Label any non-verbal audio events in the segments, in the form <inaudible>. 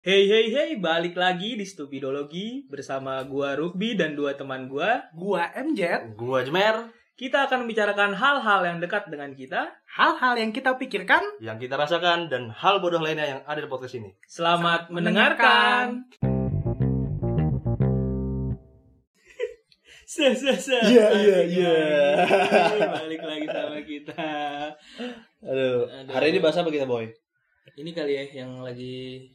Hey hey hey, balik lagi di Stupidologi bersama gua Rugby dan dua teman gua. Gua MJ, Gua Jemer, Kita akan membicarakan hal-hal yang dekat dengan kita. hal-hal yang kita pikirkan yang kita rasakan dan hal bodoh lainnya yang ada di podcast ini. Selamat Selamat mendengarkan. Se se se. Iya, iya, iya. Balik lagi sama kita. Aduh, Aduh. hari ini bahas apa kita, Boy? Ini kali ya yang lagi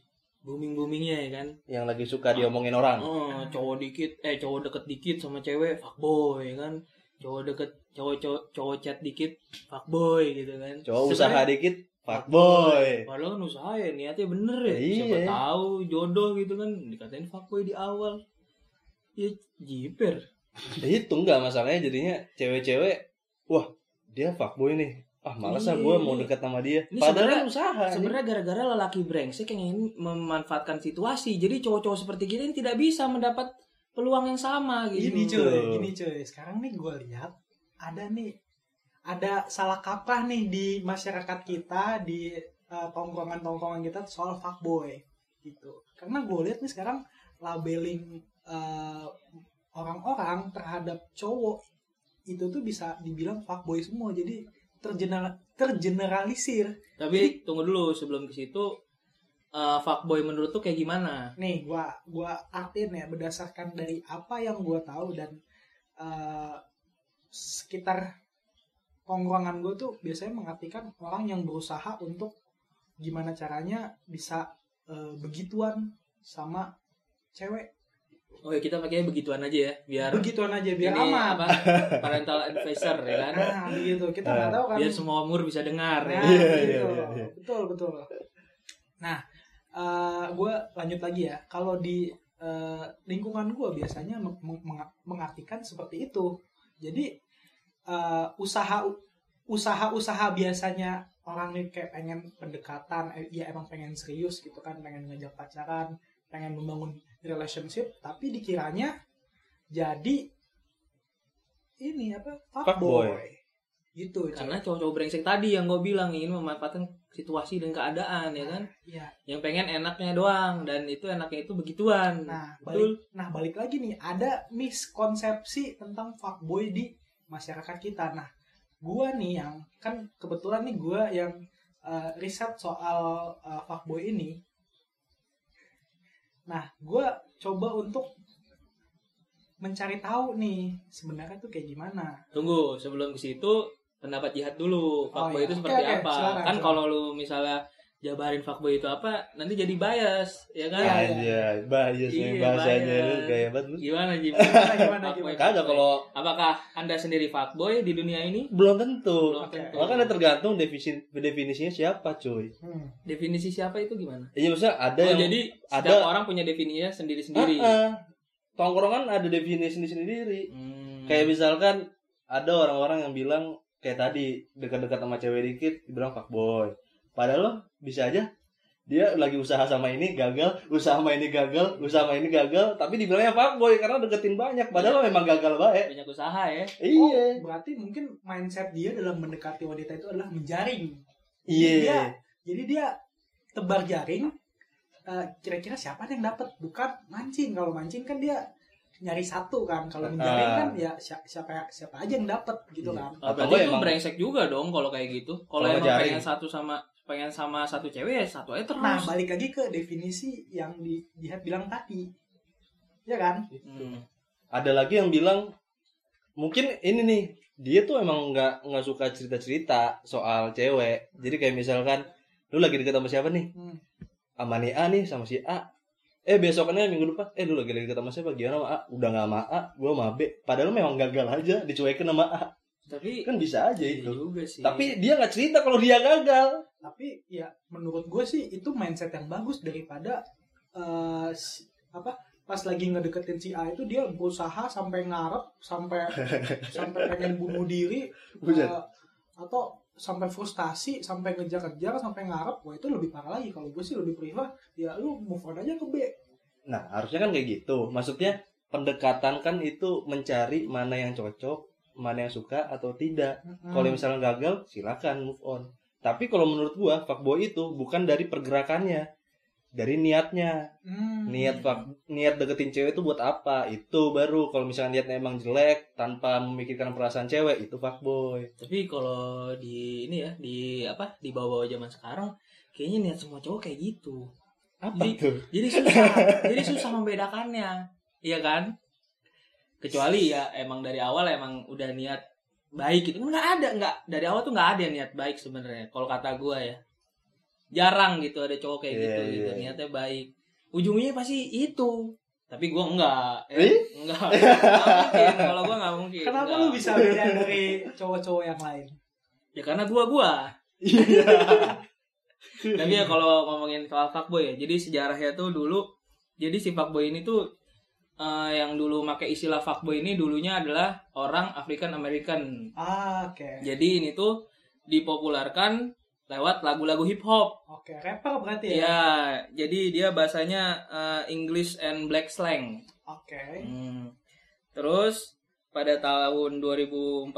booming boomingnya ya kan. Yang lagi suka diomongin orang. Oh, cowok dikit, eh cowok deket dikit sama cewek fuckboy ya kan. Cowok deket, cowok cowok, cowok chat dikit fuckboy gitu kan. Cowok Sebenarnya- usaha dikit, fuckboy. Padahal kan usaha ya niatnya bener ya. Iya. Siapa tahu jodoh gitu kan dikatain fuckboy di awal. Ya jiper. Itu enggak masalahnya jadinya cewek-cewek, wah dia fuckboy nih. Ah, malas ah Iya. gue mau dekat sama dia. Ini Padahal sebenarnya- kan usaha. Sebenarnya gara-gara lelaki brengsek yang ingin memanfaatkan situasi. Jadi cowok-cowok seperti kita ini tidak bisa mendapat peluang yang sama gitu. Gini cuy, gini cuy. Sekarang nih gue lihat ada nih ada salah kaprah nih di masyarakat kita di uh, tongkrongan-tongkrongan kita soal fuckboy gitu. Karena gue lihat nih sekarang labeling uh, orang-orang terhadap cowok itu tuh bisa dibilang fuckboy semua. Jadi tergeneral tergeneralisir. Tapi tunggu dulu sebelum ke situ eh, fuckboy menurut tuh kayak gimana? nih gua gua artiin ya berdasarkan dari apa yang gua tahu dan eh, sekitar tongkrongan gue tuh biasanya mengartikan orang yang berusaha untuk gimana caranya bisa eh, begituan sama cewek Oh ya kita pakainya begituan aja ya biar begituan aja biar ini aman apa parental advisor ya kan. nah begitu kita nggak tahu kan Biar semua umur bisa dengar ya. Nah, Iya, gitu. iya, iya, iya. betul betul. Nah, gue lanjut lagi ya. Kalau di eh, lingkungan gue biasanya meng- meng- mengartikan seperti itu. Jadi eh, usaha usaha-usaha biasanya orang nih kayak pengen pendekatan, eh, ya emang pengen serius gitu kan, pengen ngajak pacaran, pengen membangun relationship, tapi dikiranya jadi ini apa Fuckboy. fuckboy gitu. Karena cowok-cowok brengsek tadi yang gue bilang ingin memanfaatkan situasi dan keadaan ya kan. Iya. Yang pengen enaknya doang dan itu enaknya itu begituan. Nah, Betul. balik, nah balik lagi nih, ada miskonsepsi tentang fuckboy di masyarakat kita. Nah, gua nih yang kan kebetulan nih gua yang uh, riset soal uh, fuckboy ini. Nah, gua coba untuk mencari tahu nih sebenarnya tuh kayak gimana. Tunggu sebelum ke situ pendapat jihad dulu. Fuckboy iya. itu seperti oke, apa? silakan, kan kalau lu misalnya jabarin fuckboy itu apa, nanti jadi bias, ya kan? Iya, Aja, bahaya sih Iya, bahasanya lu kayak banget lu. Gimana? Gimana, gimana, gimana? Kagak kalau Apakah Anda sendiri fuckboy di dunia ini? belum tentu. Belum tentu. Makanya tergantung definisi definisinya siapa, cuy. Hmm. Definisi siapa itu gimana? Iya maksudnya ada oh, yang jadi ada- setiap orang punya definisinya sendiri-sendiri. Ah, ah. tongkrongan ada definisi sendiri. Hmm. Kayak misalkan ada orang-orang yang bilang kayak tadi dekat-dekat sama cewek dikit dibilang fuckboy. Padahal lo bisa aja dia lagi usaha sama ini gagal, usaha sama ini gagal, usaha sama ini gagal, tapi dibilangnya fuckboy karena deketin banyak. Padahal lo memang gagal baik. banyak usaha ya. Iya. Oh, berarti mungkin mindset dia dalam mendekati wanita itu adalah menjaring. Iya. Dia, jadi dia tebar jaring. eh, kira-kira siapa yang dapat? Bukan mancing. Kalau mancing kan dia nyari satu kan. Kalau menjaring Ah. kan ya si- siapa siapa aja yang dapat gitu Iya. kan. Oh, Atau berarti itu emang- brengsek juga dong kalau kayak gitu. Kalau emang pengen satu sama pengen sama satu cewek ya satu aja terus. Nah, balik lagi ke definisi yang di Jihad bilang tadi. Ya kan? Hmm. Ada lagi yang bilang mungkin ini nih dia tuh emang nggak nggak suka cerita-cerita soal cewek. Jadi kayak misalkan lu lagi deket sama siapa nih? Hmm. sama nih A nih sama si A eh besokannya minggu depan eh lu lagi lagi ketemu siapa gimana sama A udah gak sama A gue sama B padahal memang gagal aja dicuekin sama A Tapi kan bisa aja iya itu juga sih. tapi dia nggak cerita kalau dia gagal Tapi ya menurut gue sih itu mindset yang bagus daripada si- apa pas lagi ngedeketin si A itu dia berusaha sampai ngarep sampai <laughs> sampai pengen bunuh diri Buset. eh, atau sampai frustasi sampai ngejar-ngejar sampai ngarep wah itu lebih parah lagi. Kalau gue sih lebih prefer ya lu move on aja ke B. Nah harusnya kan kayak gitu. Maksudnya pendekatan kan itu mencari mana yang cocok mana yang suka atau tidak. Hmm. kalau misalnya gagal silakan move on tapi kalau menurut gua fuckboy itu bukan dari pergerakannya dari niatnya Hmm. niat fak- niat deketin cewek itu buat apa itu baru kalau misalnya niatnya emang jelek tanpa memikirkan perasaan cewek itu fuckboy Tapi kalau di ini ya, di apa? Di bawah-bawah zaman sekarang kayaknya niat semua cowok kayak gitu. apa Jadi- tuh Jadi susah, <laughs> jadi susah membedakannya. Iya kan? Kecuali ya emang dari awal emang udah niat baik gitu. Nggak ada, nggak dari awal tuh nggak ada niat baik sebenarnya. Kalau kata gua ya. Jarang gitu ada cowok kayak Iya, gitu iya, gitu, iya. niatnya baik. Ujungnya pasti itu. Tapi gua enggak. Eh? Enggak. Nggak mungkin. Kalau gua nggak mungkin. Kenapa Nggak. lu bisa beda dari cowok-cowok yang lain? Ya karena gua gua. iya Tapi ya kalau ngomongin soal fuckboy ya, jadi sejarahnya tuh dulu, jadi si fuckboy ini tuh eh, yang dulu pakai istilah fuckboy ini dulunya adalah orang African American. Ah, oke. Jadi ini tuh dipopulerkan lewat lagu-lagu hip hop. Oke, rapper berarti ya? Ya, jadi dia bahasanya eh, English and Black slang. Oke. Hmm. Terus pada tahun 2014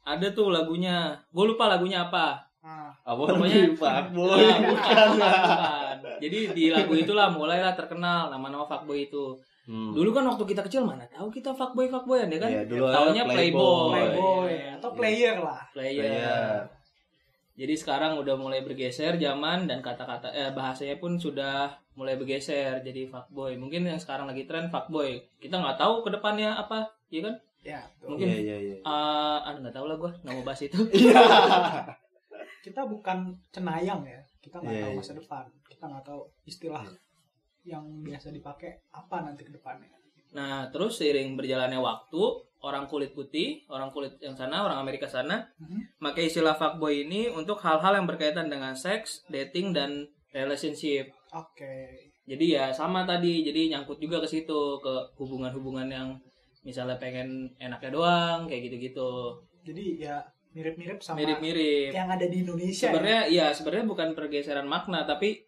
ada tuh lagunya, gue lupa lagunya apa. Ah, apa Pokoknya- namanya fuckboy bukan, <laughs> bukan. Jadi di lagu itulah mulailah terkenal nama-nama fuckboy itu. Hmm. Dulu kan waktu kita kecil mana tahu kita fuckboy fuckboyan ya kan? Iya, dulu Taunya playboy. playboy Iya. atau player lah. Player. Player. Jadi sekarang udah mulai bergeser zaman dan kata-kata eh bahasanya pun sudah mulai bergeser jadi fuckboy. Mungkin yang sekarang lagi tren fuckboy. Kita nggak tahu ke depannya apa, ya kan? Ya, tuh. Mungkin iya iya iya eh ah, nggak tahu lah gue nggak mau bahas itu. <laughs> iya Kita bukan cenayang ya. Kita nggak Iya, tahu iya. masa depan. Kita nggak tahu istilah yang biasa dipakai apa nanti ke depannya. Nah, terus seiring berjalannya waktu, orang kulit putih, orang kulit yang sana, orang Amerika sana, Mhm. pakai istilah fuckboy ini untuk hal-hal yang berkaitan dengan seks, dating, dan relationship. Oke. Jadi ya sama tadi, jadi nyangkut juga ke situ, ke hubungan-hubungan yang misalnya pengen enaknya doang, kayak gitu-gitu. Jadi ya mirip-mirip sama Mirip-mirip. yang ada di Indonesia. ya. Sebenarnya iya, sebenarnya bukan pergeseran makna, tapi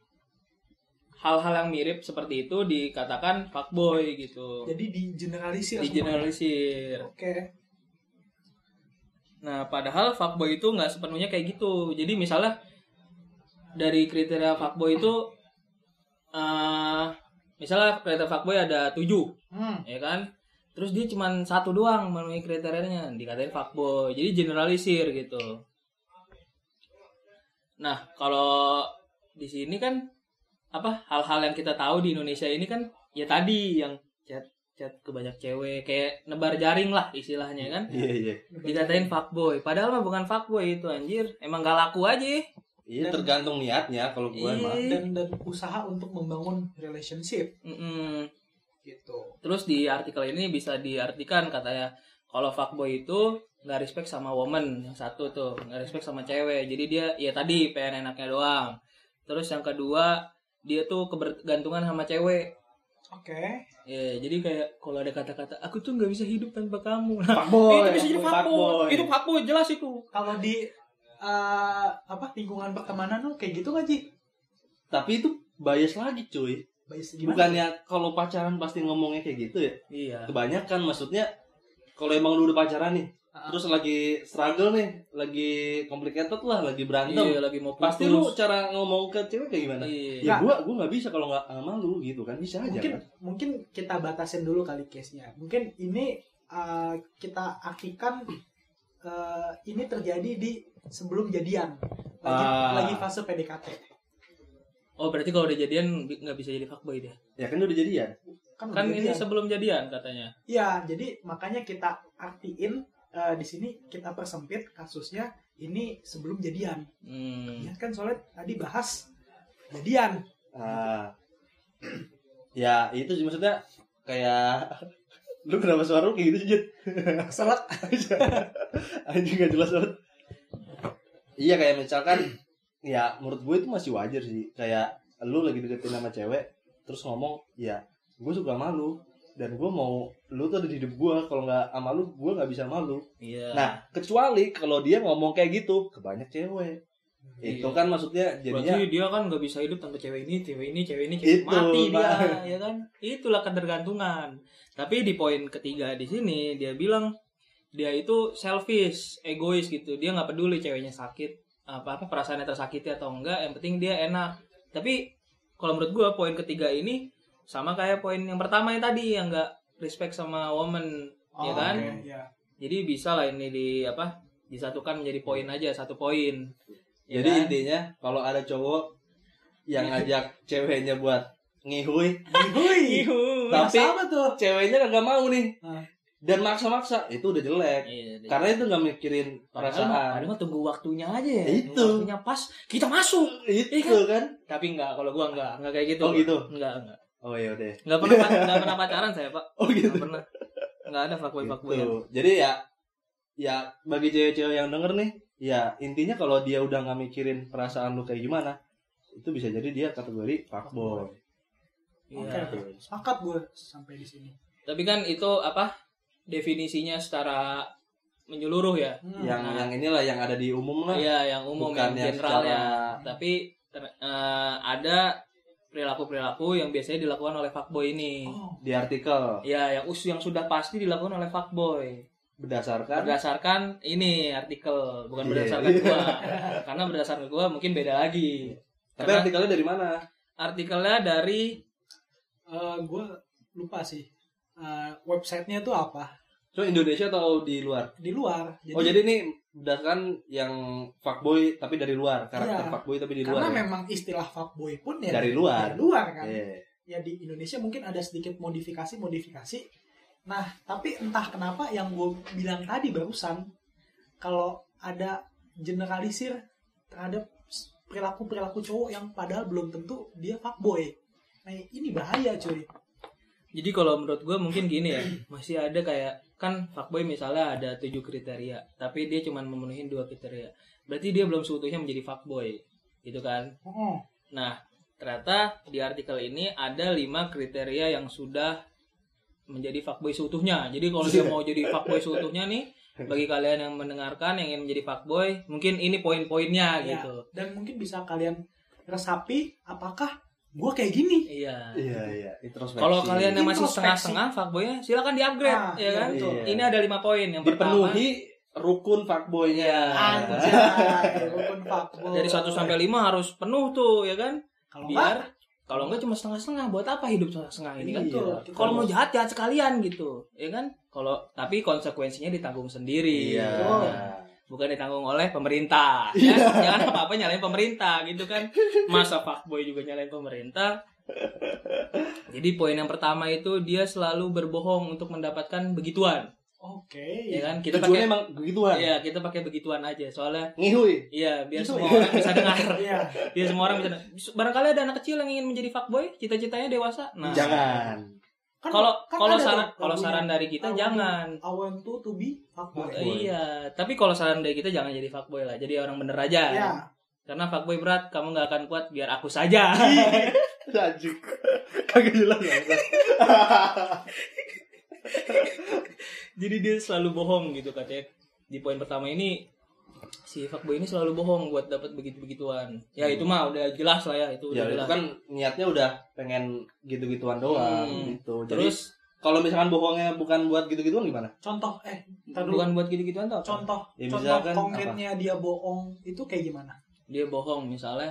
hal-hal yang mirip seperti itu dikatakan fuckboy gitu. Jadi di generalisir Di generalisir. Oke. Nah, padahal fuckboy itu nggak sepenuhnya kayak gitu. Jadi misalnya dari kriteria fuckboy itu eh misalnya kriteria fuckboy ada tujuh, Hmm. ya kan? Terus dia cuma satu doang memenuhi kriterianya, dikatain fuckboy. Jadi generalisir gitu. Nah, kalau di sini kan apa hal-hal yang kita tahu di Indonesia ini kan ya tadi yang chat chat ke banyak cewek kayak nebar jaring lah istilahnya kan. Iya iya. Dikatain fuckboy. Padahal mah bukan fuckboy itu anjir. Emang gak laku aja. Iya tergantung niatnya kalau gue Iya. mah. Dan dan usaha untuk membangun relationship. Mm-mm. gitu. terus di artikel ini bisa diartikan katanya kalau fuckboy itu nggak respect sama woman yang satu tuh nggak respect sama cewek. Jadi dia ya tadi pengen enaknya doang. Terus yang kedua dia tuh kebergantungan sama cewek. Oke. ya jadi kayak kalau ada kata-kata aku tuh nggak bisa hidup tanpa kamu. Nah, fuckboy. <laughs> Itu bisa jadi fuckboy. Itu fuckboy jelas itu. Kalau di eh, apa lingkungan pertemanan lu kayak gitu nggak Ji? tapi itu bias lagi cuy. Bias gimana? bukannya kalau pacaran pasti ngomongnya kayak gitu ya? Iya. Kebanyakan maksudnya kalau emang lu udah pacaran nih Terus lagi struggle nih lagi complicated lah lagi berantem iya lagi mau putus pasti lu cara ngomong ke cewek kayak gimana iya. ya gua gua nggak bisa kalau nggak sama lu gitu kan bisa aja mungkin kan mungkin kita batasin dulu kali case-nya. Mungkin ini eh, kita artikan eh, ini terjadi di sebelum jadian. Lagi Ah. lagi fase PDKT. Oh berarti kalau udah jadian nggak bisa jadi fuckboy dia? ya kan udah jadian Kan, Kan udah ini jadian. sebelum jadian katanya. Iya, jadi makanya kita artiin eh, di sini kita persempit kasusnya ini sebelum jadian. Hmm. Ya kan soalnya tadi bahas jadian. ah ya itu sih maksudnya kayak <laughs> lu kenapa suara lu kayak gitu sih Jun? <laughs> Keselak. <laughs> anjing gak jelas banget iya kayak misalkan ya menurut gue itu masih wajar sih kayak lu lagi deketin sama cewek terus ngomong ya gue suka malu dan gue mau lu tuh ada di hidup gue kalau nggak sama lu gue nggak bisa malu Iya. nah kecuali kalau dia ngomong kayak gitu ke banyak cewek itu Iya. kan maksudnya jadinya Berarti dia kan nggak bisa hidup tanpa cewek ini, cewek ini, cewek ini, cewek Itu, mati dia, Pak. <laughs> ya kan? Itulah ketergantungan. Tapi di poin ketiga di sini dia bilang dia itu selfish, egois gitu. Dia nggak peduli ceweknya sakit, apa apa perasaannya tersakiti atau enggak. Yang penting dia enak. Tapi kalau menurut gue poin ketiga ini sama kayak poin yang pertama yang tadi yang nggak respect sama woman Oh, ya kan oke, ya. jadi bisa lah ini di apa disatukan menjadi poin aja satu poin Ya Jadi kan? intinya kalau ada cowok yang ngajak <laughs> ceweknya buat ngihui, Wih, Tapi- apa tuh? ceweknya kagak mau nih. Dan maksa-maksa, itu udah jelek. Iya, iya. Karena itu nggak mikirin perasaan. padahal mah tunggu waktunya aja ya. Itu. Tunggu Waktunya pas, kita masuk. Itu Iya kan? Tapi enggak, kalau gua enggak, enggak kayak gitu. Oh, gitu? Enggak, enggak. Oh iya deh. Enggak pernah enggak pernah <laughs> pacaran saya, Pak. Oh gitu. Enggak pernah. Enggak ada fuckboy fuckboy. Gitu. Jadi ya ya bagi cewek-cewek yang denger nih, ya intinya kalau dia udah nggak mikirin perasaan lu kayak gimana, itu bisa jadi dia kategori fuckboy. Oke, Iya. oke. Sepakat gue sampai di sini. Tapi kan itu apa? Definisinya secara menyeluruh ya. Hmm. Yang Nah. yang inilah yang ada di umum lah. Iya, yang umum yang Bukan yang general ya. secara- Tapi ter- eh, ada perilaku-perilaku yang biasanya dilakukan oleh fuckboy ini. Oh, Di artikel Ya, yang us yang sudah pasti dilakukan oleh fuckboy. berdasarkan Berdasarkan ini artikel, bukan Iya. berdasarkan gua. <laughs> Karena berdasarkan gua mungkin beda lagi. tapi Karena artikelnya dari mana? artikelnya dari gue lupa sih. Eh, websitenya tuh apa? So Indonesia atau di luar? Di luar. Jadi, oh jadi ini berdasarkan yang fuckboy tapi dari luar, karakter Iya. fuckboy tapi di karena luar. ya? memang istilah fuckboy pun ya Dari luar. Dari luar kan. Iya. Ya di Indonesia mungkin ada sedikit modifikasi-modifikasi. Nah, tapi entah kenapa yang gue bilang tadi barusan kalau ada generalisir terhadap perilaku-perilaku cowok yang padahal belum tentu dia fuckboy. Nah, ini bahaya cuy. Jadi kalau menurut gue mungkin gini ya, <clears throat> masih ada kayak kan fuckboy misalnya ada tujuh kriteria, tapi dia cuma memenuhi dua kriteria. Berarti dia belum seutuhnya menjadi fuckboy, gitu kan? Oh, Nah, ternyata di artikel ini ada lima kriteria yang sudah menjadi fuckboy seutuhnya. Jadi kalau dia mau jadi fuckboy seutuhnya nih, bagi kalian yang mendengarkan yang ingin menjadi fuckboy, mungkin ini poin-poinnya Ya. gitu. dan mungkin bisa kalian resapi apakah gue kayak gini. Iya. Iya iya. Introspeksi. Kalau kalian yang masih setengah-setengah fuckboynya, silakan di-upgrade, Ah, ya kan? betul. Ini ada lima poin. Yang pertama dipenuhi rukun fuckboynya. Iya. Anjay, rukun fuckboy. dari 1 sampai 5 harus penuh tuh, ya kan? kalau Biar enggak kalau enggak cuma setengah-setengah, buat apa hidup setengah-setengah ini kan? Iya. Betul. Kalau mau jahat jahat sekalian gitu, ya kan? Kalau tapi konsekuensinya ditanggung sendiri. Iya. Betul. Bukan ditanggung oleh pemerintah. Ya? Jangan apa-apa nyalain pemerintah gitu kan. Masa fuckboy juga nyalain pemerintah. Jadi poin yang pertama itu dia selalu berbohong untuk mendapatkan begituan, Oke. ya kan? Kita Tujuannya pakai emang begituan. Iya, kita pakai begituan aja. Soalnya Ngihui. iya, biar semua orang bisa dengar. <laughs> Iya. Biar semua orang bisa dengar. Barangkali ada anak kecil yang ingin menjadi fuckboy, cita-citanya dewasa. Nah, Jangan. Kan- Kalau kan kalau saran kalau lagunya. saran dari kita I want jangan. to- I want to to be fuckboy. Fuckboy. Iya, tapi kalau saran dari kita jangan jadi fuckboy lah. Jadi orang bener aja. Ya. Karena fuckboy berat, kamu nggak akan kuat. Biar aku saja. Laju. Kagak jelas banget. <laughs> Jadi dia selalu bohong gitu katanya. Di poin pertama ini si fuckboy ini selalu bohong buat dapat begitu-begituan. Ya itu mah udah jelas lah ya, itu ya udah itu jelas. kan niatnya udah pengen gitu-gituan doang Hmm. gitu. Jadi Terus kalau misalkan bohongnya bukan buat gitu-gituan gimana? Contoh eh ntar dulu. bukan buat gitu-gituan tau? apa? contoh Ya, contoh misalkan konkretnya dia bohong itu kayak gimana? Dia bohong misalnya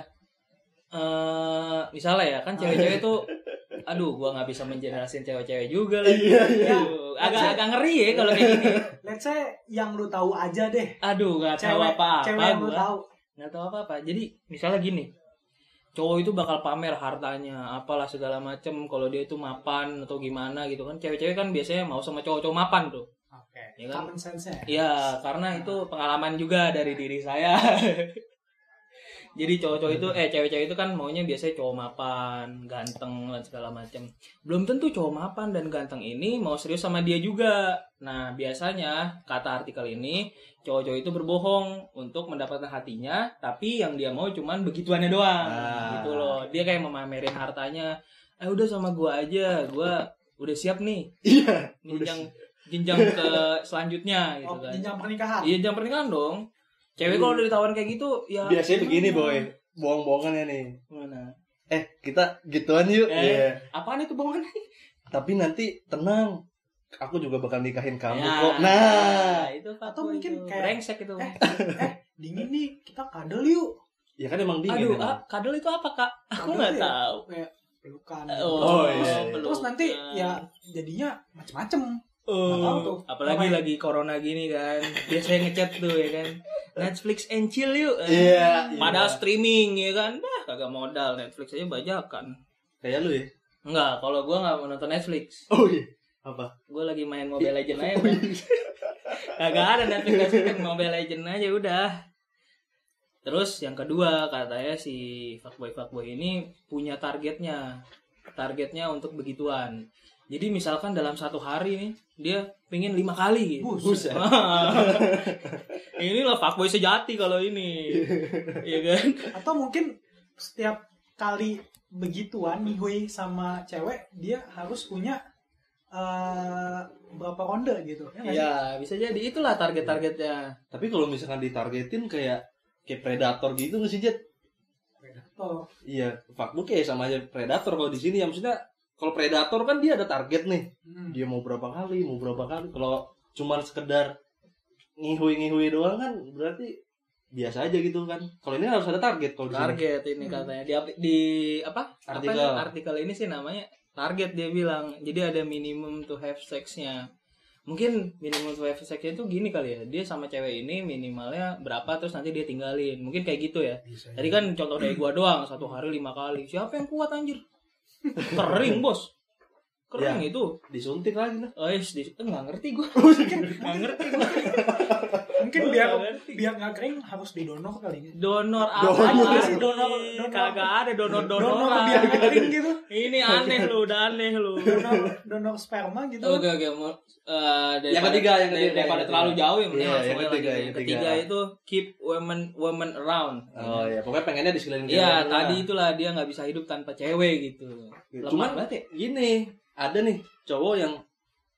eh misalnya ya kan cewek-cewek tuh <laughs> aduh gua nggak bisa menjelasin cewek-cewek juga lah. Iya, iya. Aduh, agak agak ngeri ya kalau kayak gini. Let's say yang lu tahu aja deh. Aduh, nggak tahu Cewek, apa-apa cewek yang lu gua. tahu. nggak tahu apa-apa jadi misalnya gini cowok itu bakal pamer hartanya apalah segala macem kalau dia itu mapan atau gimana gitu kan cewek-cewek kan biasanya mau sama cowok-cowok mapan tuh Oke. Ya kan? Common sense-nya. Iya karena itu pengalaman juga dari diri saya <laughs> jadi cowok-cowok itu eh cewek-cewek itu kan maunya biasanya cowok mapan ganteng dan segala macem. Belum tentu cowok mapan dan ganteng ini mau serius sama dia juga. Nah biasanya kata artikel ini cowok-cowok itu berbohong untuk mendapatkan hatinya tapi yang dia mau cuman begituannya doang. Ah. gitu loh. Dia kayak memamerin hartanya eh udah sama gua aja gua udah siap nih. Iya. jenjang jenjang ke selanjutnya gitu Oh, kan. jenjang pernikahan. iya jenjang pernikahan dong cewek kalau udah ditawarin kayak gitu ya Biasanya begini, gimana? boy. Bohong-bohongan ya nih. Gimana? Eh, kita gituan yuk. Eh. Iya. apaan itu bohongan Tapi nanti tenang. Aku juga bakal nikahin kamu Ya, kok. Nah, itu Atau mungkin itu. kayak- brengsek itu Eh, eh, dingin nih, kita kadal yuk. Ya kan emang dingin. Aduh, emang. ah, kadal itu apa kak? Aku nggak ya? tahu. kayak pelukan Oh, iya, iya. terus, terus nanti ya jadinya macem-macem tahu tuh. apalagi Apa lagi corona gini kan. Biasanya ngechat tuh ya kan. Netflix and chill yuk. Iya, iya. Padahal streaming ya kan. Bah, kagak modal Netflix aja bajakan. Kayak lu ya. Enggak, kalau gua nggak mau nonton Netflix. Oh iya. Apa? Gue lagi main Mobile Legend aja. udah. Kagak ada Netflix Netflix, Mobile Legend aja udah. Terus yang kedua katanya si fuckboy fuckboy ini punya targetnya. Targetnya untuk begituan. Jadi misalkan dalam satu hari nih dia pingin lima kali gitu. Buset. <laughs> lah fuckboy sejati kalau ini. <laughs> Iya kan? atau mungkin setiap kali begituan nihui sama cewek dia harus punya eh, berapa ronde gitu ya sih? Ya, bisa jadi itulah target-targetnya. Tapi kalau misalkan ditargetin kayak kayak predator gitu nggak sih Jet? Oh, Iya, fuckboy kayak sama aja predator kalau di sini ya maksudnya kalau predator kan dia ada target nih. hmm. Dia mau berapa kali, mau berapa kali. Kalau cuman sekedar ngihui-ngihui doang kan berarti biasa aja gitu kan. Kalau ini harus ada target kalau target ini Hmm. katanya di, di apa Artikel. apa artikel ini sih namanya target dia bilang jadi ada minimum to have sexnya mungkin minimum to have sexnya itu gini kali ya dia sama cewek ini minimalnya berapa terus nanti dia tinggalin mungkin kayak gitu ya Bisa. tadi kan contoh dari gua doang satu hari lima kali siapa yang kuat anjir kering bos. Kering itu. Disuntik lagi lah. oh yes, di, eh, nggak ngerti gua. <laughs> Nggak ngerti gua mungkin biar biar nggak kering harus didonor kali ya donor apa Donor. sih Donor, donor donor. kagak ada donor donor donoran biar kering gitu Ini aneh lu, udah aneh lu. donor donor sperma gitu Oke oke, mau daripada- Yang ketiga, yang ketiga, daripada terlalu jauh ya, mending Iya, langsung yang ketiga, yang ketiga itu keep women women around. Oh ya, pokoknya pengennya di sekeliling Iya, lah. tadi itulah dia nggak bisa hidup tanpa cewek gitu. Ya, Cuman ya. gini, ada nih cowok yang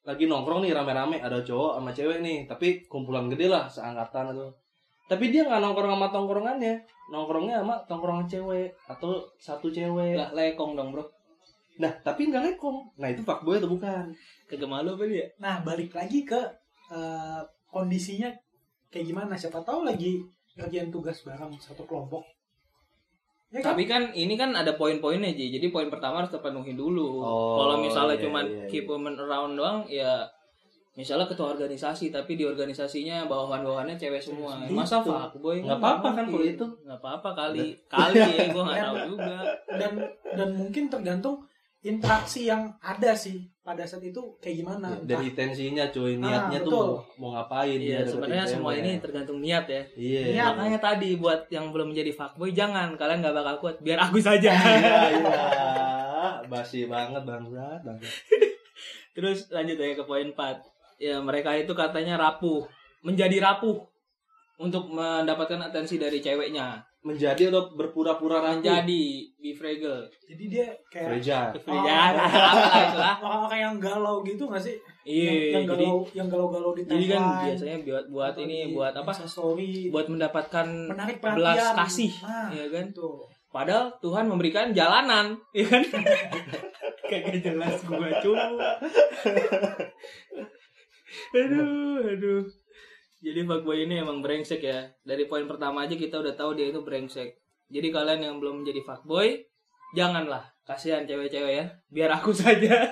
lagi nongkrong nih rame-rame, ada cowok sama cewek nih, tapi kumpulan gede lah, seangkatan atau tapi dia nggak nongkrong sama tongkrongannya, nongkrongnya sama tongkrongan cewek atau satu cewek. Lah lekong dong, Bro. Nah, tapi nggak lekong. Nah, itu fuckboy atau bukan? Kagak malu apa dia? nah balik lagi ke eh, kondisinya kayak gimana siapa tahu lagi kerjaan tugas bareng satu kelompok ya kan? Tapi kan ini kan ada poin-poinnya Ji. Jadi poin pertama harus terpenuhi dulu. Oh, Kalau misalnya iya, cuman iya, keep iya. women around doang ya misalnya ketua organisasi tapi di organisasinya bawahan-bawahannya cewek semua. Gitu. Masa fuckboy? Nggak apa-apa kan kalau itu. Nggak apa-apa kali. Kali ya gua <laughs> nggak tahu juga. dan dan mungkin tergantung interaksi yang ada sih pada saat itu kayak gimana Ya, dari tensinya cuy, Ah, niatnya tuh betul. mau, mau ngapain Iya, deketin sebenarnya semua cewek. ini tergantung niat ya. Iya. Niat. Makanya tadi buat yang belum menjadi fuckboy jangan kalian nggak bakal kuat. Biar aku saja. Iya, <laughs> iya. Basi banget bangsat, bangsat. Terus lanjut ya ke poin 4. Ya, mereka itu katanya rapuh, menjadi rapuh untuk mendapatkan atensi dari ceweknya. Menjadi atau berpura-pura rapuh? Menjadi be fragile. jadi dia kayak Freja. <laughs> Apa itu lah. orang-orang yang galau gitu gak sih Iya, yang, yang jadi galau yang galau-galau di jadi kan biasanya buat buat ini di buat apa? Instastory, Buat mendapatkan menarik belas kasih, nah, ya kan? gitu. Padahal Tuhan memberikan jalanan, ya kan? <laughs> Kagak jelas gua cuy. <laughs> aduh, aduh. Jadi fuckboy ini emang brengsek ya. Dari poin pertama aja kita udah tahu dia itu brengsek. Jadi kalian yang belum menjadi fuckboy, janganlah. Kasihan cewek-cewek ya. Biar aku <laughs> saja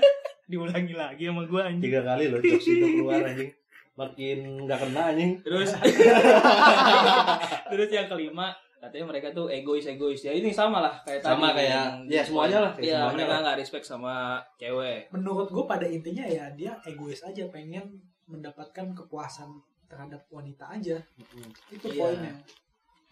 diulangi lagi sama gua anjing. Tiga kali loh jokes itu keluar anjing. Makin nggak kena anjing. Terus <laughs> Terus yang kelima katanya mereka tuh egois egois ya ini sama lah kayak Sama tadi kayak- yang ya, semuanya lah, kayak Iya, semuanya mereka nggak respect sama cewek menurut gue pada intinya ya dia egois aja pengen mendapatkan kepuasan terhadap wanita aja. Itu Iya. poinnya.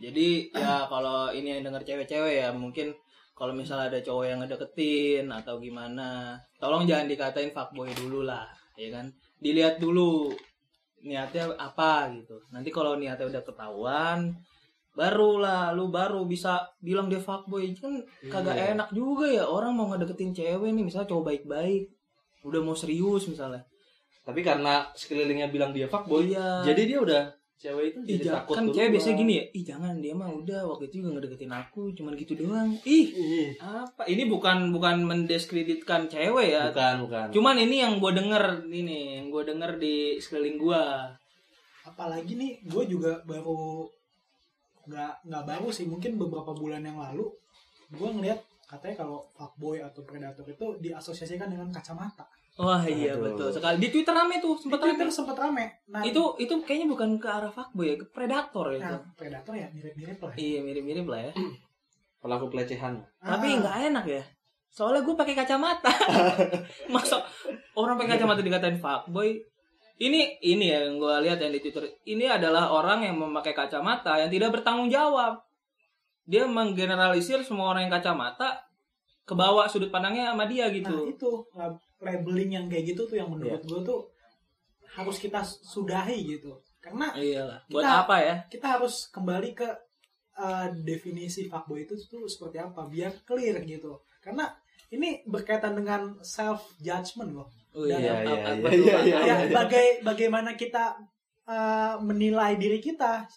Jadi ya kalau ini yang denger cewek-cewek ya mungkin kalau misalnya ada cowok yang ngedeketin atau gimana tolong jangan dikatain fuckboy dulu lah ya kan? Dilihat dulu niatnya apa gitu. Nanti kalau niatnya udah ketahuan barulah lu baru bisa bilang dia fuckboy. Kan kagak Iya. enak juga ya orang mau ngedeketin cewek nih misalnya cowok baik-baik udah mau serius misalnya Tapi karena sekelilingnya bilang dia fuckboy, iya. jadi dia udah cewek itu Ih, jadi takut kan cewek biasanya gini ya ih jangan dia mah udah waktu itu juga ngedeketin aku cuman gitu doang. Ih Ih, apa? Ini bukan bukan mendiskreditkan cewek ya. Bukan bukan. cuman ini yang gue denger ini yang gue denger di sekeliling gue apalagi nih gue juga baru nggak nggak baru sih mungkin beberapa bulan yang lalu gue ngeliat katanya kalau fuckboy atau predator itu diasosiasikan dengan kacamata Wah iya Aduh. betul sekali. Di Twitter rame tuh, di sempet Twitter rame. sempat rame nah Itu itu kayaknya bukan ke arah fuckboy ya, ke predator ya itu. nah, predator ya mirip-mirip lah Iya mirip-mirip lah ya. <clears throat> Pelaku pelecehan. Tapi Ah, nggak enak ya. Soalnya gue pakai kacamata. <laughs> Masa orang pakai kacamata dikatain fuckboy? Ini ini ya yang gue lihat yang di Twitter. Ini adalah orang yang memakai kacamata yang tidak bertanggung jawab. Dia menggeneralisir semua orang yang kacamata ke bawah sudut pandangnya sama dia nah gitu. itu uh, labeling yang kayak gitu tuh yang menurut gue tuh harus kita sudahi gitu karena Iyalah. Buat Kita- apa ya? kita harus kembali ke uh, definisi fuckboy itu tuh seperti apa biar clear gitu karena ini berkaitan dengan self judgment loh Oh, Dan- Iya, iya, iya, iya, iya, ya iya. bagai bagaimana kita uh, menilai diri kita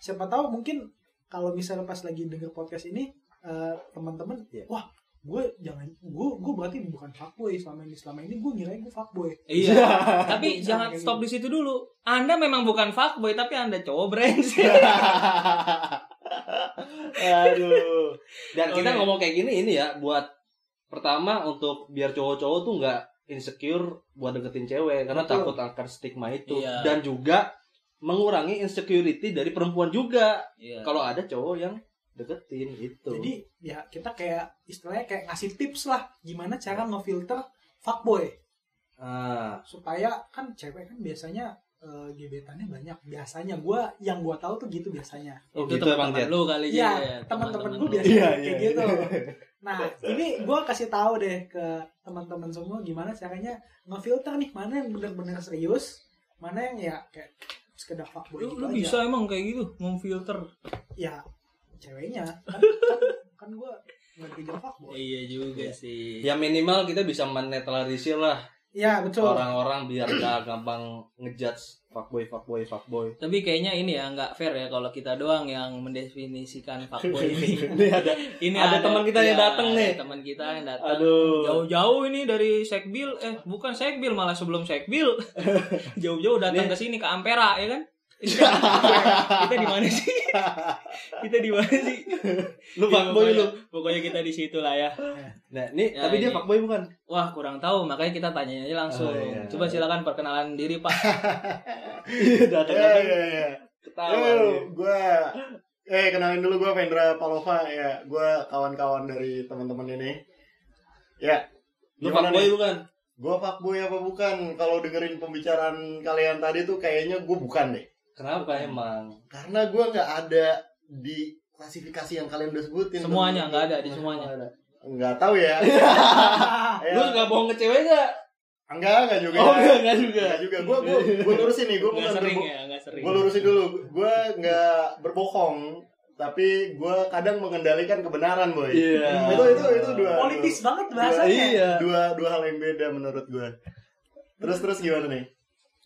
siapa tahu mungkin kalau misalnya pas lagi denger podcast ini uh, teman-teman Iya. wah gue jangan gue gue berarti bukan fuckboy selama ini selama ini gue ngira gue fuckboy Iya. <laughs> tapi jangan stop gitu. di situ dulu. Anda memang bukan fuckboy tapi Anda cowok brengsek. <laughs> Aduh. Dan kita Oke. ngomong kayak gini ini ya buat pertama untuk biar cowok-cowok tuh nggak insecure buat deketin cewek karena Betul. takut akan stigma itu Iya. dan juga mengurangi insecurity dari perempuan juga Iya. kalau ada cowok yang deketin itu. jadi ya kita kayak istilahnya kayak ngasih tips lah gimana cara ngefilter fuckboy ah, supaya kan cewek kan biasanya eh, gebetannya banyak biasanya gua yang gua tahu tuh gitu biasanya oh itu gitu emang teman-teman Jet. lu kali Iya, ya. teman-teman lu. gue biasanya Iya, kayak iya, gitu. iya. Nah, ini gue kasih tahu deh ke teman-teman semua gimana caranya ngefilter nih mana yang benar-benar serius, mana yang ya kayak sekedar fuckboy Lu, gitu lu aja. bisa emang kayak gitu memfilter. Ya, ceweknya kan kan, kan gue nggak dikejar fuckboy. Iya juga sih. Ya minimal kita bisa menetralisir lah Ya betul. orang-orang biar gak gampang ngejudge fuckboy fuckboy fuckboy. Tapi kayaknya ini ya nggak fair ya kalau kita doang yang mendefinisikan fuckboy ini. <laughs> ini ada Ini Ada teman kita yang iya, datang nih. ada Teman kita yang datang. Aduh. Jauh-jauh ini dari Sekbil, eh bukan Sekbil malah sebelum Sekbil. <laughs> Jauh-jauh datang ke sini ke Ampera ya kan? Kan- kita di mana sih? kita di mana sih? lu Ya, fuckboy pokoknya- lu. Pokoknya kita di situ lah ya. Nah, ini Ya, tapi dia ini- fuckboy bukan? Wah kurang tahu makanya kita tanya aja langsung. Oh, iya. Coba silakan perkenalan diri Pak. <laughs> datang Ya, ya, ya. ketawa. Gue eh kenalin dulu gue Vendra Palova ya. Gue kawan-kawan dari teman-teman ini. Ya. Lu fuckboy bukan? Gue fuckboy apa bukan? Kalau dengerin pembicaraan kalian tadi tuh kayaknya gue bukan deh. Kenapa emang? Karena gue nggak ada di klasifikasi yang kalian udah sebutin. Semuanya nggak ada di semuanya. Nggak tahu ya. <laughs> Lu nggak bohong ke cewek nggak? Enggak, enggak juga. Oh, enggak, enggak juga. Enggak juga. Gue gue gue lurusin nih. Gue Nggak bukan sering ya, nggak sering. gue lurusin dulu gue nggak berbohong tapi gue kadang mengendalikan kebenaran boy Iya. itu itu itu dua Politis banget dua, bahasanya. Iya. dua dua hal yang beda menurut gue terus terus gimana nih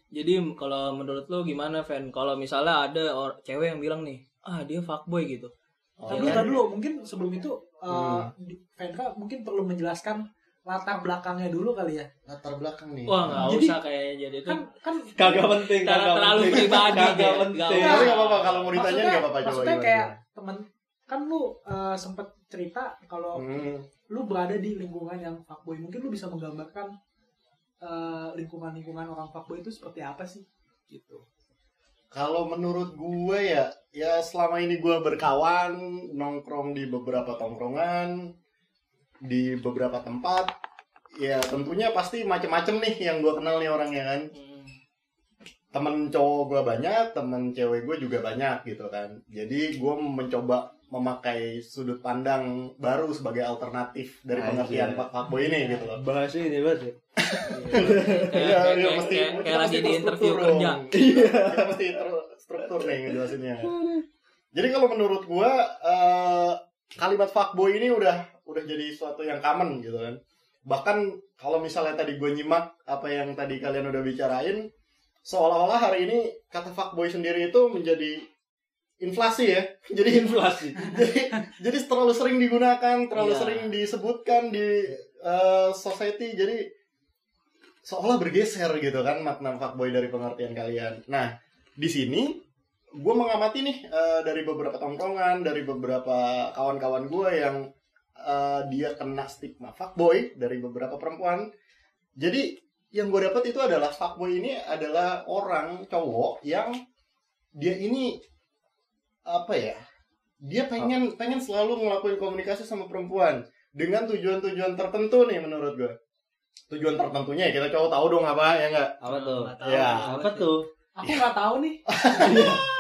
Jadi kalau menurut lu gimana, Fan? Kalau misalnya ada or- cewek yang bilang nih, ah dia fuckboy gitu. Tapi Iya kan? dulu mungkin sebelum itu uh, Hmm. mungkin perlu menjelaskan latar belakangnya dulu kali ya. latar belakang nih Wah nggak Jadi- usah kayaknya jadi itu. Kan kan Kagak penting, kagak terlalu pribadi, Kagak penting. Nggak tapi nggak apa-apa kalau mau ditanya maksudnya, nggak apa-apa coba maksudnya gimana, kayak temen kan lu uh, sempet cerita kalau? Hmm. lu berada di lingkungan yang fuckboy mungkin lu bisa menggambarkan uh, lingkungan-lingkungan orang fuckboy itu seperti apa sih? Gitu. Kalau menurut gue ya ya selama ini gue berkawan nongkrong di beberapa tongkrongan di beberapa tempat ya tentunya pasti macem-macem nih yang gue kenal nih orangnya kan. Hmm. Temen cowok gue banyak, temen cewek gue juga banyak gitu kan. Jadi gue mencoba memakai sudut pandang baru sebagai alternatif dari Anjir. pengertian Pak Fuckboy ini gitu loh. Bahas ini banget ya. Iya, kayak, iya, mesti- kayak, lagi di interview kerja. Kita mesti terstruktur nih ngejelasinnya. Jadi kalau menurut gue eh, kalimat fuckboy ini udah udah jadi suatu yang common gitu kan. Bahkan kalau misalnya tadi gue nyimak apa yang tadi kalian udah bicarain, seolah-olah hari ini kata fuckboy sendiri itu menjadi inflasi ya. <laughs> Jadi Inflasi. jadi jadi terlalu sering digunakan, terlalu Iya. sering disebutkan di eh, society. Jadi seolah bergeser gitu kan makna fuckboy dari pengertian kalian. Nah, di sini gue mengamati nih eh, dari beberapa tongkrongan, dari beberapa kawan-kawan gue yang eh, dia kena stigma fuckboy dari beberapa perempuan. Jadi yang gue dapat itu adalah fuckboy ini adalah orang cowok yang dia ini apa ya? Dia pengen pengen selalu ngelakuin komunikasi sama perempuan dengan tujuan-tujuan tertentu nih menurut gue. Tujuan tertentunya ya kita cowok tahu dong apa ya enggak? Apa tuh? Nggak. Ya, Apa tuh? Aku nggak tahu nih. <laughs>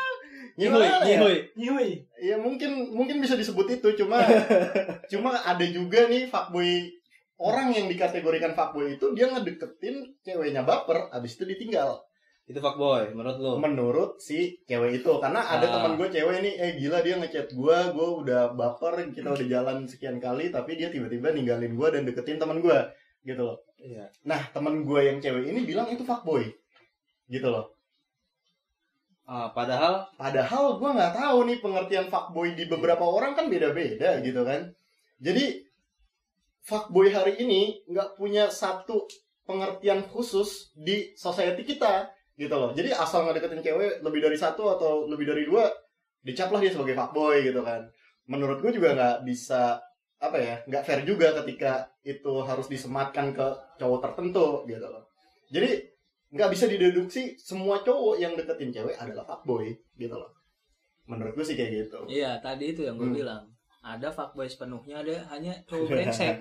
Nyihui, nyihui. Nyui. Ya mungkin mungkin bisa disebut itu cuma <laughs> cuma ada juga nih fuckboy orang yang dikategorikan fuckboy itu dia ngedeketin ceweknya baper abis itu ditinggal Itu fuckboy menurut lu. menurut si cewek itu karena ada Ah. teman gue cewek nih eh gila dia ngechat gue gue udah baper kita udah jalan sekian kali tapi dia tiba-tiba ninggalin gue dan deketin teman gue gitu loh Iya. nah teman gue yang cewek ini bilang itu fuckboy gitu loh Ah, padahal Padahal gue nggak tahu nih pengertian fuckboy di beberapa orang kan beda-beda gitu kan. Jadi fuckboy hari ini nggak punya satu pengertian khusus di society kita gitu loh. Jadi asal ngedeketin cewek lebih dari satu atau lebih dari dua, dicaplah dia sebagai fuckboy gitu kan. Menurut gue juga nggak bisa apa ya, nggak fair juga ketika itu harus disematkan ke cowok tertentu gitu loh. Jadi nggak bisa dideduksi semua cowok yang deketin cewek adalah fuckboy gitu loh menurut gue sih kayak gitu Iya, tadi itu yang gue Hmm. bilang. Ada fuckboy sepenuhnya, ada hanya cowok <laughs> brengsek.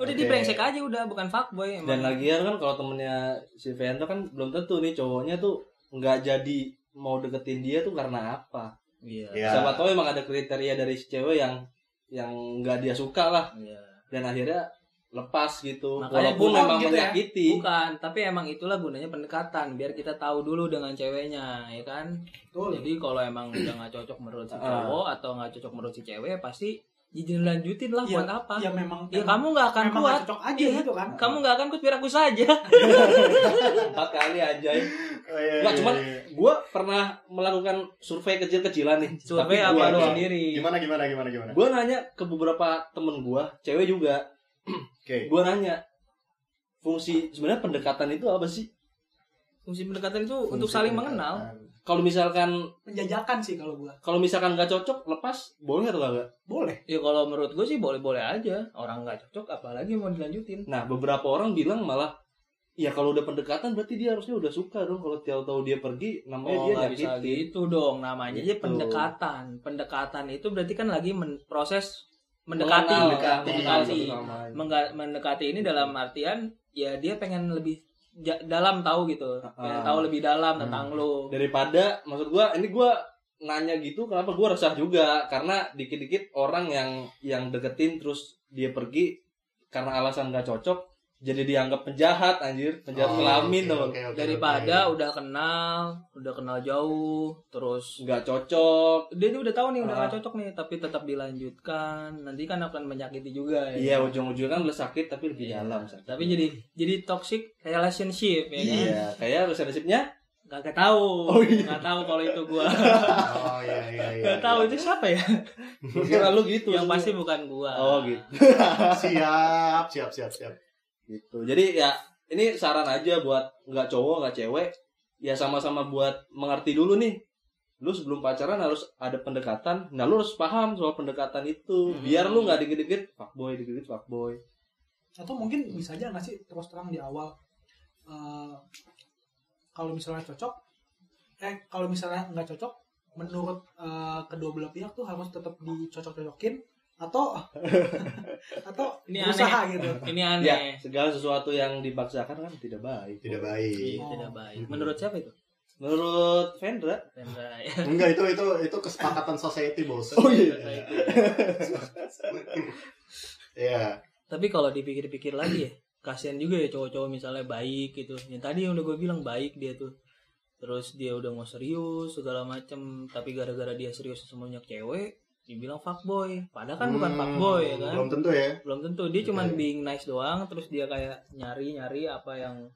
Udah Oke. di brengsek aja udah, bukan fuckboy emang. dan lagian kan kalau temennya si Vento kan belum tentu nih cowoknya tuh nggak jadi mau deketin dia tuh karena apa. Iya. Ya. Siapa tahu emang ada kriteria dari si cewek yang yang nggak dia suka lah Iya. dan akhirnya lepas gitu. Makanya Walaupun memang gitu ya. menyakiti. Bukan, tapi emang itulah gunanya pendekatan biar kita tahu dulu dengan ceweknya, ya kan? Betul. Jadi kalau emang udah nggak cocok menurut si Ah. cowok atau nggak cocok menurut si cewek, pasti izin lanjutin lah Iya, buat apa? Ya memang. Ya emang- kamu nggak akan memang kuat. cocok aja Iya. gitu kan. Kamu nggak akan kuat biar aku saja. <laughs> Empat kali aja. Oh, iya, Nggak, iya, cuman iya. Gue pernah melakukan survei kecil-kecilan nih. Survei apa doang. sendiri? gimana gimana gimana gimana Gue nanya ke beberapa temen gue, cewek juga. <clears throat> oke Gue nanya, fungsi sebenarnya pendekatan itu apa sih? Fungsi pendekatan itu Fungsi untuk saling pendekatan. mengenal. Kalau misalkan Penjajakan sih kalau gua. kalau misalkan nggak cocok lepas boleh atau enggak? Boleh. Ya kalau menurut gue sih boleh-boleh aja. Orang nggak cocok, apalagi mau dilanjutin. Nah beberapa orang bilang malah ya kalau udah pendekatan berarti dia harusnya udah suka dong kalau tahu-tahu dia pergi namanya Oh dia nggak bisa nyakitin. gitu dong namanya aja Gitu. pendekatan. Pendekatan itu berarti kan lagi men- proses mendekati, Mengenal, mendekati. mendekati. sama lain. Mengga- mendekati ini dalam artian ya dia pengen lebih ja- dalam tahu gitu, pengen Ah. tahu lebih dalam Hmm. tentang lo. daripada maksud gua ini gua nanya gitu kenapa gua resah juga karena dikit-dikit orang yang yang deketin terus dia pergi karena alasan nggak cocok jadi dianggap penjahat anjir penjahat Oh, kelamin tau oke, oke, Daripada oke. udah kenal, udah kenal jauh, terus nggak cocok dia ini udah tahu nih udah Ah. gak cocok nih, tapi tetap dilanjutkan. Nanti kan akan menyakiti juga ya. iya ujung-ujungnya kan udah sakit tapi lebih Iya. dalam sakit. Tapi jadi jadi toxic relationship ya kan. iya kayak relationshipnya Gak tahu. Oh, iya. Gak tahu kalau itu gua. <laughs> oh iya iya iya Gak tahu itu siapa ya? kira lu gitu Yang pasti bukan gua. oh gitu <laughs> siap siap siap siap gitu. Jadi ya ini saran aja buat nggak cowok nggak cewek ya sama-sama buat mengerti dulu nih. Lu sebelum pacaran harus ada pendekatan. Nah lu harus paham soal pendekatan itu. Hmm. biar lu nggak dikit-dikit fuckboy dikit-dikit fuckboy Atau mungkin bisa aja nggak sih terus terang di awal. eh, kalau misalnya cocok, eh kalau misalnya nggak cocok, menurut eh, kedua belah pihak tuh harus tetap dicocok-cocokin atau <laughs> atau Ini berusaha gitu. Ini ya aneh. segala sesuatu yang dipaksakan kan tidak baik tidak baik Oh. tidak baik. Menurut siapa itu? menurut Vendra Rendra. <laughs> enggak itu itu itu kesepakatan society bos <laughs> Oh, iya. Iya. Tapi kalau dipikir-pikir lagi ya, kasihan juga ya cowok-cowok misalnya baik gitu. Yang tadi yang udah gue bilang baik dia tuh. Terus dia udah mau serius segala macem, tapi gara-gara dia serius sama banyak cewek, dibilang fuckboy. Padahal kan bukan Hmm, fuckboy ya kan. belum tentu ya. Belum tentu. Dia cuman Oke. being nice doang terus dia kayak nyari nyari apa yang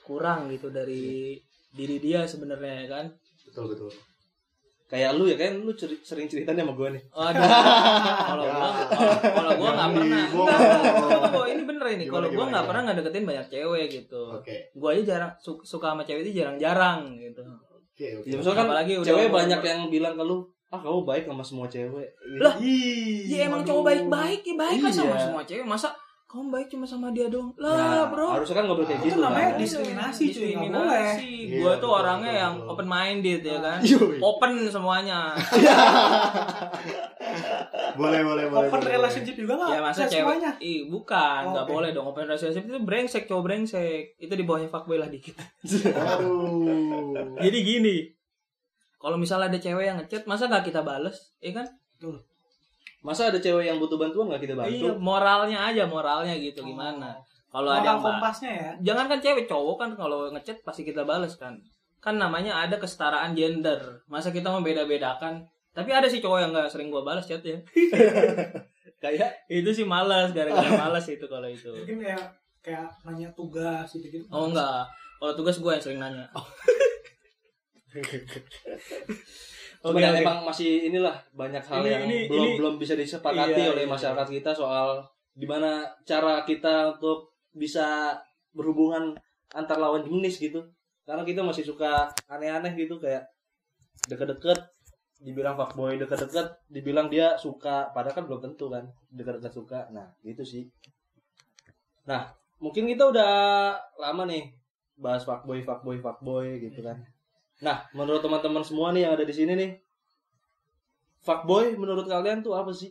kurang gitu dari diri dia sebenarnya ya kan? Betul betul. Kayak lu ya kan? Lu ceri- sering cerita nih sama gue nih. Waduh, kalau Ya. gua kalau gua nggak pernah. enggak, ini bener ini? Kalau gua gimana, nggak pernah ngedeketin banyak cewek gitu. Oke. Gua aja jarang su- suka sama cewek itu jarang-jarang gitu. Oke, oke. Ya, misalnya kan Apalagi cewek banyak yang bilang ke lu, ah kamu baik sama semua cewek. Lah, Ih, Ya emang cowok baik-baik ya baik lah sama Iya. semua cewek. Masa kamu baik cuma sama dia dong? Nah, Lah, bro. harusnya kan ngobrol kayak Itu gitu namanya kan. diskriminasi, cuy, nggak Diskriminasi. boleh. Gua Iya, tuh betul, orangnya betul, yang betul. open minded ya kan. Yoi. Open semuanya. <laughs> Boleh, boleh, boleh. Open boleh, relationship juga nggak? ya masa Nggak cewek. semuanya. Ih, bukan, Oh, nggak boleh dong open relationship itu brengsek, cowok brengsek. Itu di bawahnya fuckboy lah dikit. boleh. <laughs> Aduh. Jadi gini. Kalau misalnya ada cewek yang ngechat, masa nggak kita bales? Iya kan? Masa ada cewek yang butuh bantuan nggak kita bantu? Iya, moralnya aja, moralnya gitu gimana. Kalau ada yang kompasnya ya. jangan kan cewek cowok kan kalau ngechat pasti kita bales kan kan namanya ada kesetaraan gender masa kita membeda-bedakan tapi ada sih cowok yang nggak sering gua balas chat ya <laughs> Kayak itu sih malas gara-gara <laughs> malas itu kalau itu Mungkin kayak kayak nanya tugas gitu gitu. oh enggak kalau tugas gua yang sering nanya <laughs> <laughs> Cuman Oke, kan oke. emang masih inilah banyak hal Ini- yang ini- belum ini- belum bisa disepakati Iya, oleh iya, masyarakat kita soal gimana cara kita untuk bisa berhubungan antar lawan jenis gitu. Karena kita masih suka aneh-aneh gitu kayak deket-deket dibilang fuckboy deket-deket dibilang dia suka padahal kan belum tentu kan deket-deket suka nah gitu sih nah mungkin kita udah lama nih bahas fuckboy fuckboy fuckboy gitu kan nah menurut teman-teman semua nih yang ada di sini nih fuckboy menurut kalian tuh apa sih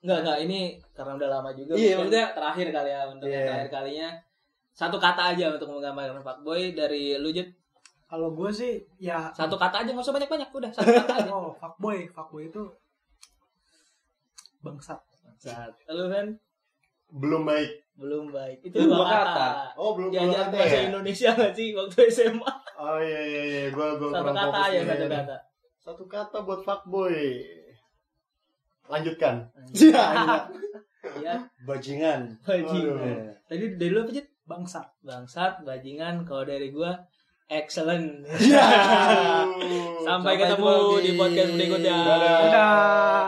enggak enggak ini karena udah lama juga Iya, maksudnya- terakhir kali ya untuk yang Iya. terakhir kalinya satu kata aja untuk menggambarkan fuckboy dari lu Jet. Kalau gue sih ya satu kata aja nggak usah banyak-banyak udah satu kata aja oh fuckboy, fuckboy itu bangsat. Saat lu kan Belum baik. belum baik itu dua kata, kata. Oh, belum ada bahasa ya? Indonesia <laughs> nggak sih waktu SMA Oh iya iya iya, gua gua satu kurang kata nih, satu ya. kata Satu kata buat fuckboy. Lanjutkan. Iya, bajingan bajingan. Aduh. Eh. Tadi dari lu apa Jet? Bangsat. Bangsat, bajingan. Kalau dari gua, excellent. Aduh. <laughs> Sampai Sampai ketemu ketemu di di- podcast berikutnya. Dadah. Dadah.